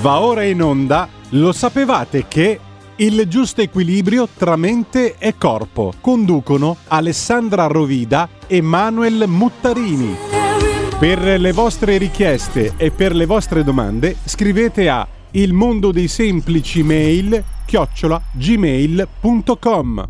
Va ora in onda, lo sapevate che il giusto equilibrio tra mente e corpo? Conducono Alessandra Rovida e Manuel Muttarini. Per le vostre richieste e per le vostre domande scrivete a il mondo dei semplici mail chiocciola gmail.com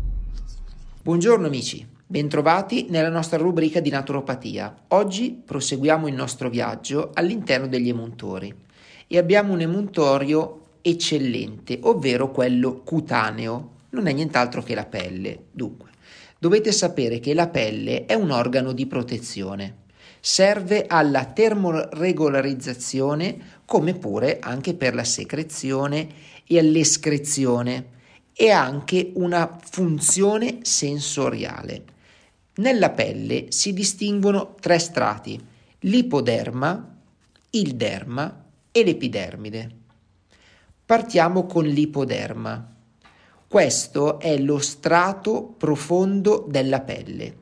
Buongiorno amici, bentrovati nella nostra rubrica di naturopatia. Oggi proseguiamo il nostro viaggio all'interno degli emuntori e abbiamo un emuntorio eccellente, ovvero quello cutaneo. Non è nient'altro che la pelle. Dunque, dovete sapere che la pelle è un organo di protezione. Serve alla termoregolarizzazione come pure anche per la secrezione e all'escrezione e anche una funzione sensoriale. Nella pelle si distinguono tre strati, l'ipoderma, il derma e l'epidermide. Partiamo con l'ipoderma. Questo è lo strato profondo della pelle.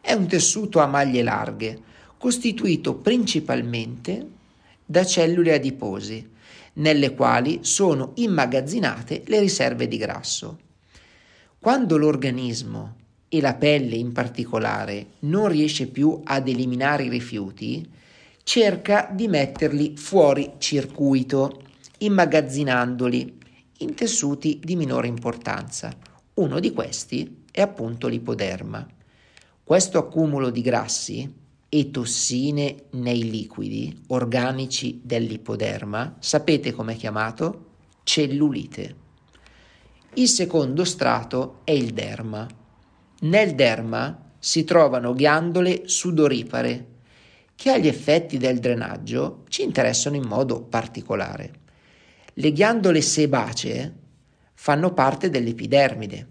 È un tessuto a maglie larghe, costituito principalmente da cellule adiposi, nelle quali sono immagazzinate le riserve di grasso. Quando l'organismo e la pelle in particolare non riesce più ad eliminare i rifiuti, cerca di metterli fuori circuito immagazzinandoli in tessuti di minore importanza. Uno di questi è appunto l'ipoderma. Questo accumulo di grassi e tossine nei liquidi organici dell'ipoderma, sapete com'è chiamato? Cellulite. Il secondo strato è il derma. Nel derma si trovano ghiandole sudoripare che agli effetti del drenaggio ci interessano in modo particolare. Le ghiandole sebacee fanno parte dell'epidermide,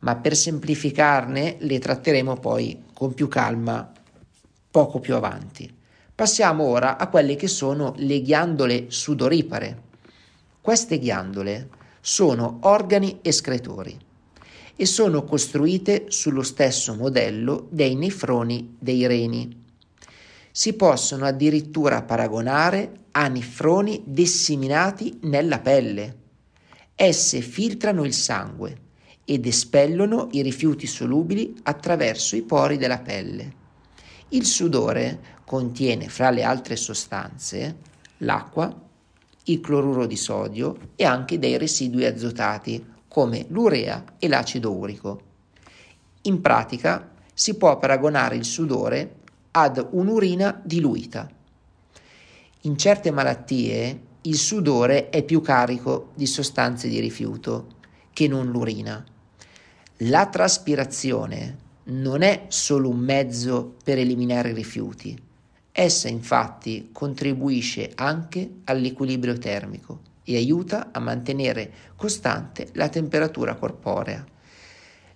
ma per semplificarne le tratteremo poi con più calma poco più avanti. Passiamo ora a quelle che sono le ghiandole sudoripare. Queste ghiandole sono organi escretori e sono costruite sullo stesso modello dei nefroni dei reni si possono addirittura paragonare a nefroni disseminati nella pelle. Esse filtrano il sangue ed espellono i rifiuti solubili attraverso i pori della pelle. Il sudore contiene, fra le altre sostanze, l'acqua, il cloruro di sodio e anche dei residui azotati come l'urea e l'acido urico. In pratica si può paragonare il sudore ad un'urina diluita. In certe malattie il sudore è più carico di sostanze di rifiuto che non l'urina. La traspirazione non è solo un mezzo per eliminare i rifiuti, essa infatti contribuisce anche all'equilibrio termico e aiuta a mantenere costante la temperatura corporea.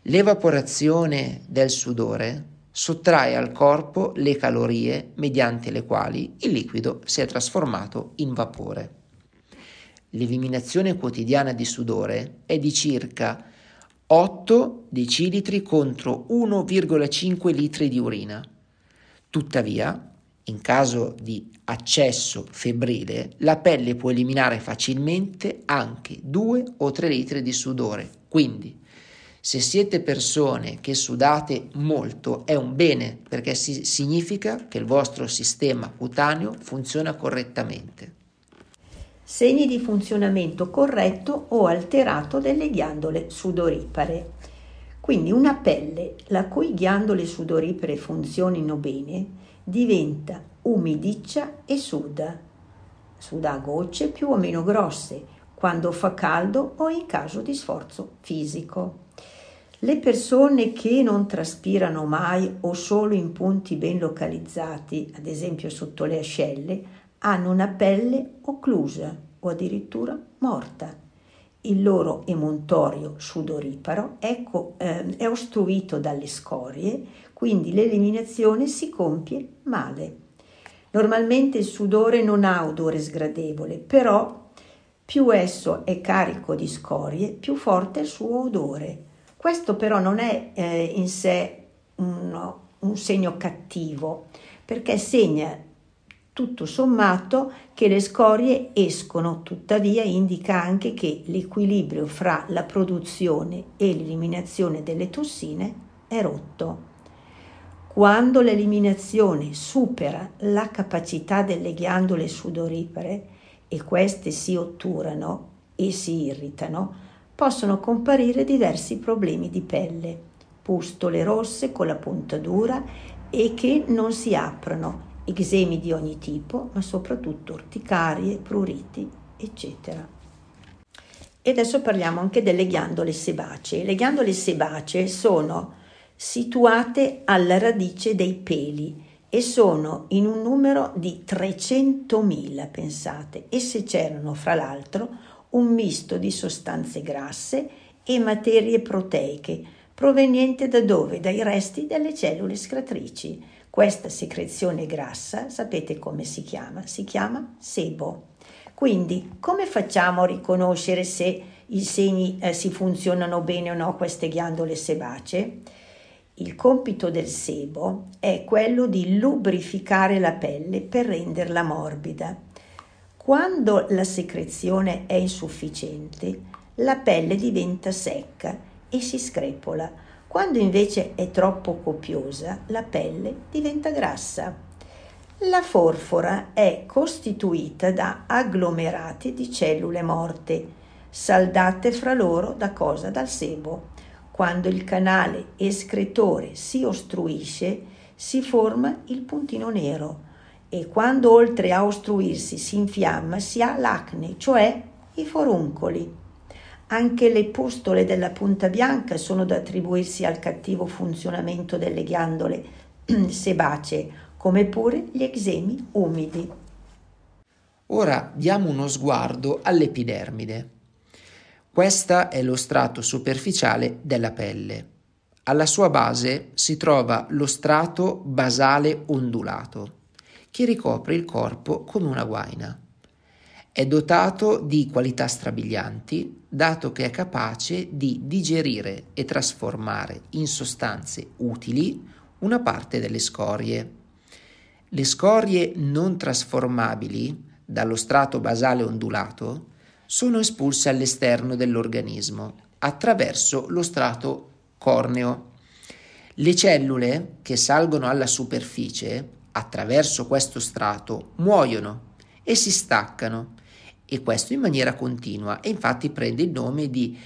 L'evaporazione del sudore sottrae al corpo le calorie mediante le quali il liquido si è trasformato in vapore. L'eliminazione quotidiana di sudore è di circa 8 decilitri contro 1,5 litri di urina. Tuttavia, in caso di accesso febbrile, la pelle può eliminare facilmente anche 2 o 3 litri di sudore. Quindi, se siete persone che sudate molto è un bene perché si, significa che il vostro sistema cutaneo funziona correttamente. Segni di funzionamento corretto o alterato delle ghiandole sudoripare. Quindi una pelle la cui ghiandole sudoripare funzionino bene diventa umidiccia e suda. Suda a gocce più o meno grosse quando fa caldo o in caso di sforzo fisico. Le persone che non traspirano mai o solo in punti ben localizzati, ad esempio sotto le ascelle, hanno una pelle occlusa o addirittura morta. Il loro emontorio sudoriparo ecco, eh, è ostruito dalle scorie, quindi l'eliminazione si compie male. Normalmente il sudore non ha odore sgradevole, però più esso è carico di scorie, più forte è il suo odore. Questo però non è eh, in sé un, un segno cattivo, perché segna Tutto sommato che le scorie escono, tuttavia indica anche che l'equilibrio fra la produzione e l'eliminazione delle tossine è rotto. Quando l'eliminazione supera la capacità delle ghiandole sudoripare e queste si otturano e si irritano, possono comparire diversi problemi di pelle, pustole rosse con la puntatura e che non si aprono eczemi di ogni tipo, ma soprattutto orticarie, pruriti, eccetera. E adesso parliamo anche delle ghiandole sebacee. Le ghiandole sebacee sono situate alla radice dei peli e sono in un numero di 300.000, pensate. Esse c'erano, fra l'altro, un misto di sostanze grasse e materie proteiche, proveniente da dove? Dai resti delle cellule scratrici questa secrezione grassa, sapete come si chiama? Si chiama sebo. Quindi, come facciamo a riconoscere se i segni eh, si funzionano bene o no queste ghiandole sebacee? Il compito del sebo è quello di lubrificare la pelle per renderla morbida. Quando la secrezione è insufficiente, la pelle diventa secca e si screpola quando invece è troppo copiosa, la pelle diventa grassa. La forfora è costituita da agglomerati di cellule morte, saldate fra loro da cosa? Dal sebo. Quando il canale escretore si ostruisce, si forma il puntino nero e quando oltre a ostruirsi si infiamma si ha l'acne, cioè i foruncoli. Anche le pustole della punta bianca sono da attribuirsi al cattivo funzionamento delle ghiandole sebacee, come pure gli eczemi umidi. Ora diamo uno sguardo all'epidermide. Questo è lo strato superficiale della pelle. Alla sua base si trova lo strato basale ondulato, che ricopre il corpo come una guaina. È dotato di qualità strabilianti, dato che è capace di digerire e trasformare in sostanze utili una parte delle scorie. Le scorie non trasformabili dallo strato basale ondulato sono espulse all'esterno dell'organismo attraverso lo strato corneo. Le cellule che salgono alla superficie attraverso questo strato muoiono e si staccano e questo in maniera continua e infatti prende il nome di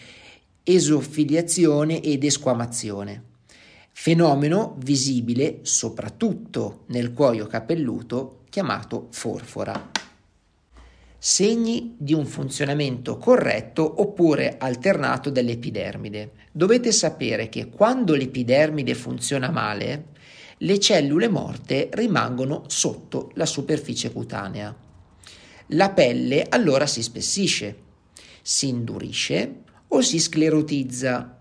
esofiliazione ed esquamazione, fenomeno visibile soprattutto nel cuoio capelluto chiamato forfora. Segni di un funzionamento corretto oppure alternato dell'epidermide. Dovete sapere che quando l'epidermide funziona male, le cellule morte rimangono sotto la superficie cutanea la pelle allora si spessisce, si indurisce o si sclerotizza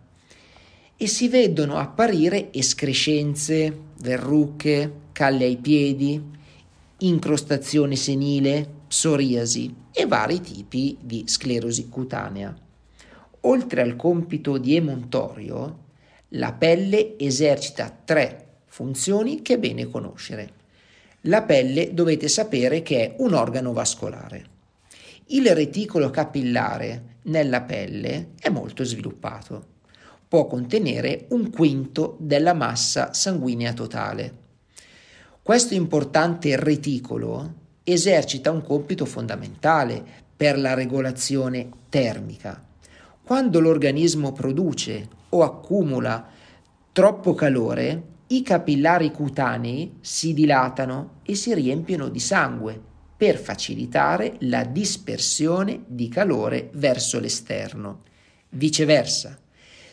e si vedono apparire escrescenze, verruche, calle ai piedi, incrostazione senile, psoriasi e vari tipi di sclerosi cutanea. Oltre al compito di emontorio, la pelle esercita tre funzioni che è bene conoscere. La pelle dovete sapere che è un organo vascolare. Il reticolo capillare nella pelle è molto sviluppato. Può contenere un quinto della massa sanguigna totale. Questo importante reticolo esercita un compito fondamentale per la regolazione termica. Quando l'organismo produce o accumula troppo calore, i capillari cutanei si dilatano e si riempiono di sangue per facilitare la dispersione di calore verso l'esterno. Viceversa,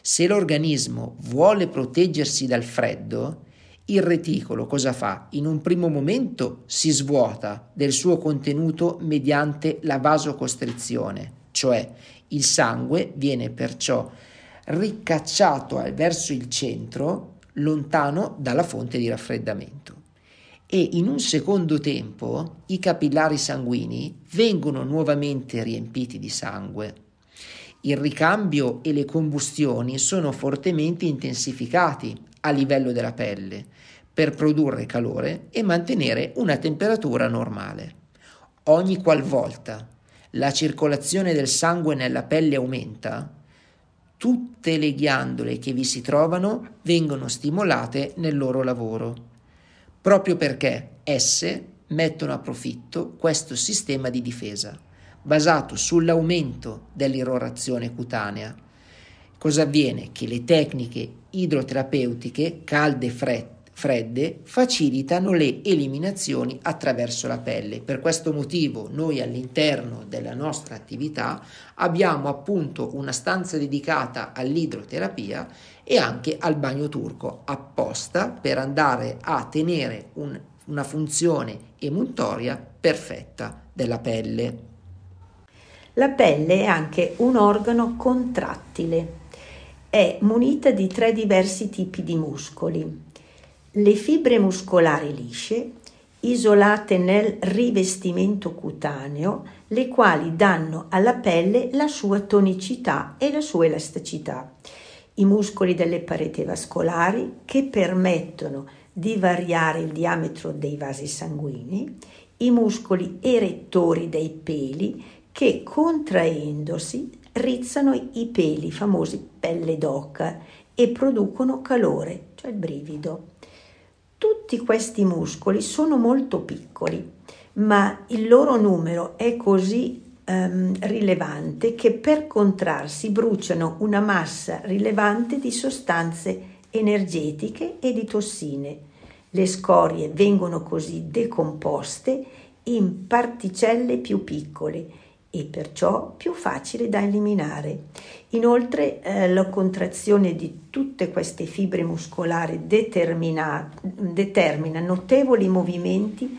se l'organismo vuole proteggersi dal freddo, il reticolo cosa fa? In un primo momento si svuota del suo contenuto mediante la vasocostrizione, cioè il sangue viene perciò ricacciato verso il centro lontano dalla fonte di raffreddamento. E in un secondo tempo i capillari sanguigni vengono nuovamente riempiti di sangue. Il ricambio e le combustioni sono fortemente intensificati a livello della pelle per produrre calore e mantenere una temperatura normale. Ogni qualvolta la circolazione del sangue nella pelle aumenta, tutte le ghiandole che vi si trovano vengono stimolate nel loro lavoro, proprio perché esse mettono a profitto questo sistema di difesa, basato sull'aumento dell'irrorazione cutanea. Cosa avviene? Che le tecniche idroterapeutiche, calde e fredde, fredde facilitano le eliminazioni attraverso la pelle. Per questo motivo noi all'interno della nostra attività abbiamo appunto una stanza dedicata all'idroterapia e anche al bagno turco apposta per andare a tenere un, una funzione emuntoria perfetta della pelle. La pelle è anche un organo contrattile. È munita di tre diversi tipi di muscoli le fibre muscolari lisce, isolate nel rivestimento cutaneo, le quali danno alla pelle la sua tonicità e la sua elasticità. I muscoli delle pareti vascolari che permettono di variare il diametro dei vasi sanguigni, i muscoli erettori dei peli che contraendosi rizzano i peli, famosi pelle d'oca, e producono calore, cioè il brivido. Tutti questi muscoli sono molto piccoli, ma il loro numero è così um, rilevante che per contrarsi bruciano una massa rilevante di sostanze energetiche e di tossine. Le scorie vengono così decomposte in particelle più piccole e perciò più facili da eliminare. Inoltre eh, la contrazione di tutte queste fibre muscolari determina, determina notevoli movimenti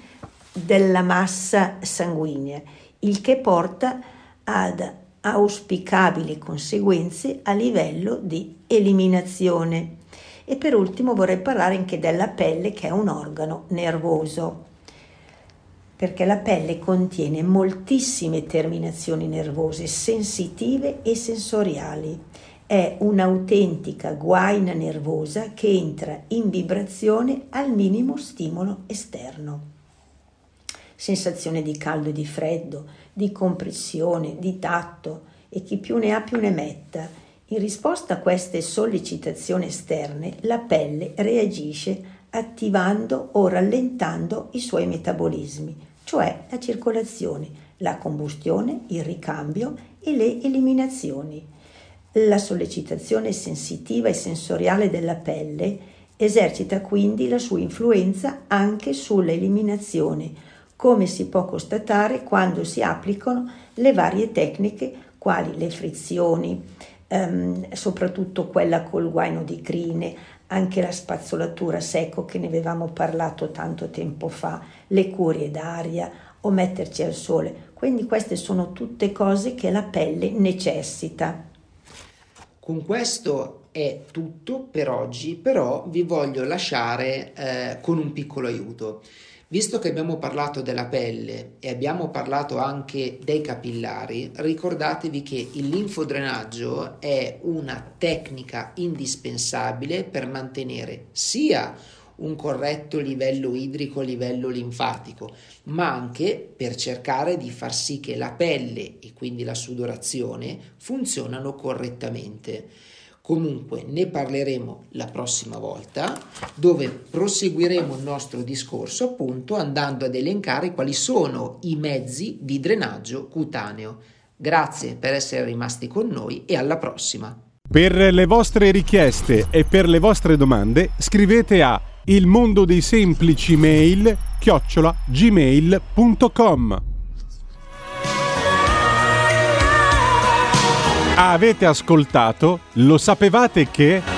della massa sanguigna, il che porta ad auspicabili conseguenze a livello di eliminazione. E per ultimo vorrei parlare anche della pelle che è un organo nervoso perché la pelle contiene moltissime terminazioni nervose sensitive e sensoriali. È un'autentica guaina nervosa che entra in vibrazione al minimo stimolo esterno. Sensazione di caldo e di freddo, di compressione, di tatto e chi più ne ha più ne metta. In risposta a queste sollecitazioni esterne, la pelle reagisce attivando o rallentando i suoi metabolismi, cioè la circolazione, la combustione, il ricambio e le eliminazioni. La sollecitazione sensitiva e sensoriale della pelle esercita quindi la sua influenza anche sull'eliminazione, come si può constatare quando si applicano le varie tecniche quali le frizioni, ehm, soprattutto quella col guaino di crine, anche la spazzolatura secco che ne avevamo parlato tanto tempo fa, le curie d'aria o metterci al sole. Quindi queste sono tutte cose che la pelle necessita. Con questo è tutto per oggi, però vi voglio lasciare eh, con un piccolo aiuto. Visto che abbiamo parlato della pelle e abbiamo parlato anche dei capillari, ricordatevi che il linfodrenaggio è una tecnica indispensabile per mantenere sia un corretto livello idrico, livello linfatico, ma anche per cercare di far sì che la pelle e quindi la sudorazione funzionano correttamente. Comunque ne parleremo la prossima volta dove proseguiremo il nostro discorso appunto andando ad elencare quali sono i mezzi di drenaggio cutaneo. Grazie per essere rimasti con noi e alla prossima. Per le vostre richieste e per le vostre domande scrivete a il mondo dei semplici mail chiocciola gmail.com Avete ascoltato? Lo sapevate che...